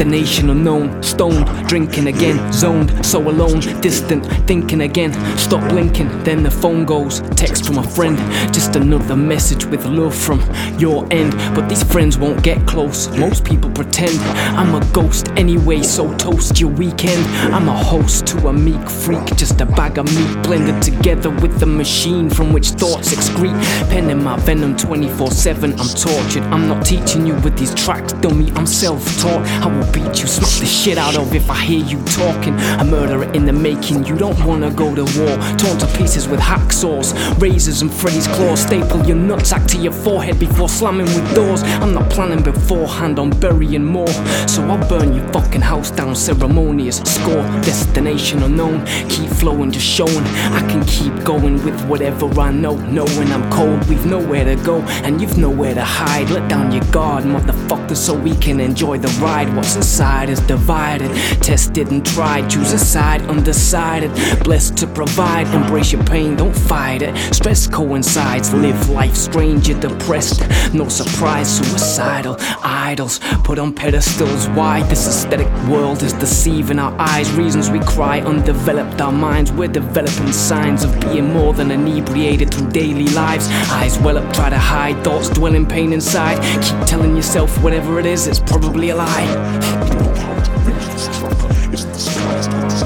Destination unknown, stoned, drinking again, zoned, so alone, distant, thinking again. Stop blinking, then the phone goes. Text from a friend, just another message with love from your end. But these friends won't get close, most people pretend. I'm a ghost anyway, so toast your weekend. I'm a host to a meek freak, just a bag of meat blended together with the machine from which thoughts excrete. Penning my venom 24 7, I'm tortured. I'm not teaching you with these tracks, dummy, I'm self taught. I will beat you, smack the shit out of if I hear you talking. A murderer in the making, you don't wanna go to war. Torn to pieces with hacksaws, razors, and Freddy's claws. Staple your nutsack to your forehead before slamming with doors. I'm not planning beforehand on burying more, so I'll burn your fucking house down. Ceremonious score, destination unknown. Keep flowing, just showing I can keep going with whatever I know. Knowing I'm cold, we've nowhere to go, and you've nowhere to hide. Let down your guard, motherfucker, so we can enjoy the ride. What's inside is divided, tested and tried. Choose a side, undecided. Blessed to provide, embrace your pain, don't fight it. Stress coincides, live life strange, you're depressed. No surprise, suicidal. Idols put on pedestals. Why this aesthetic world is deceiving our eyes? Reasons we cry, undeveloped our minds. We're developing signs of being more than inebriated through daily lives. Eyes well up, try to hide thoughts, dwelling pain inside. Keep telling yourself whatever it is, it's probably a lie. It's the sky's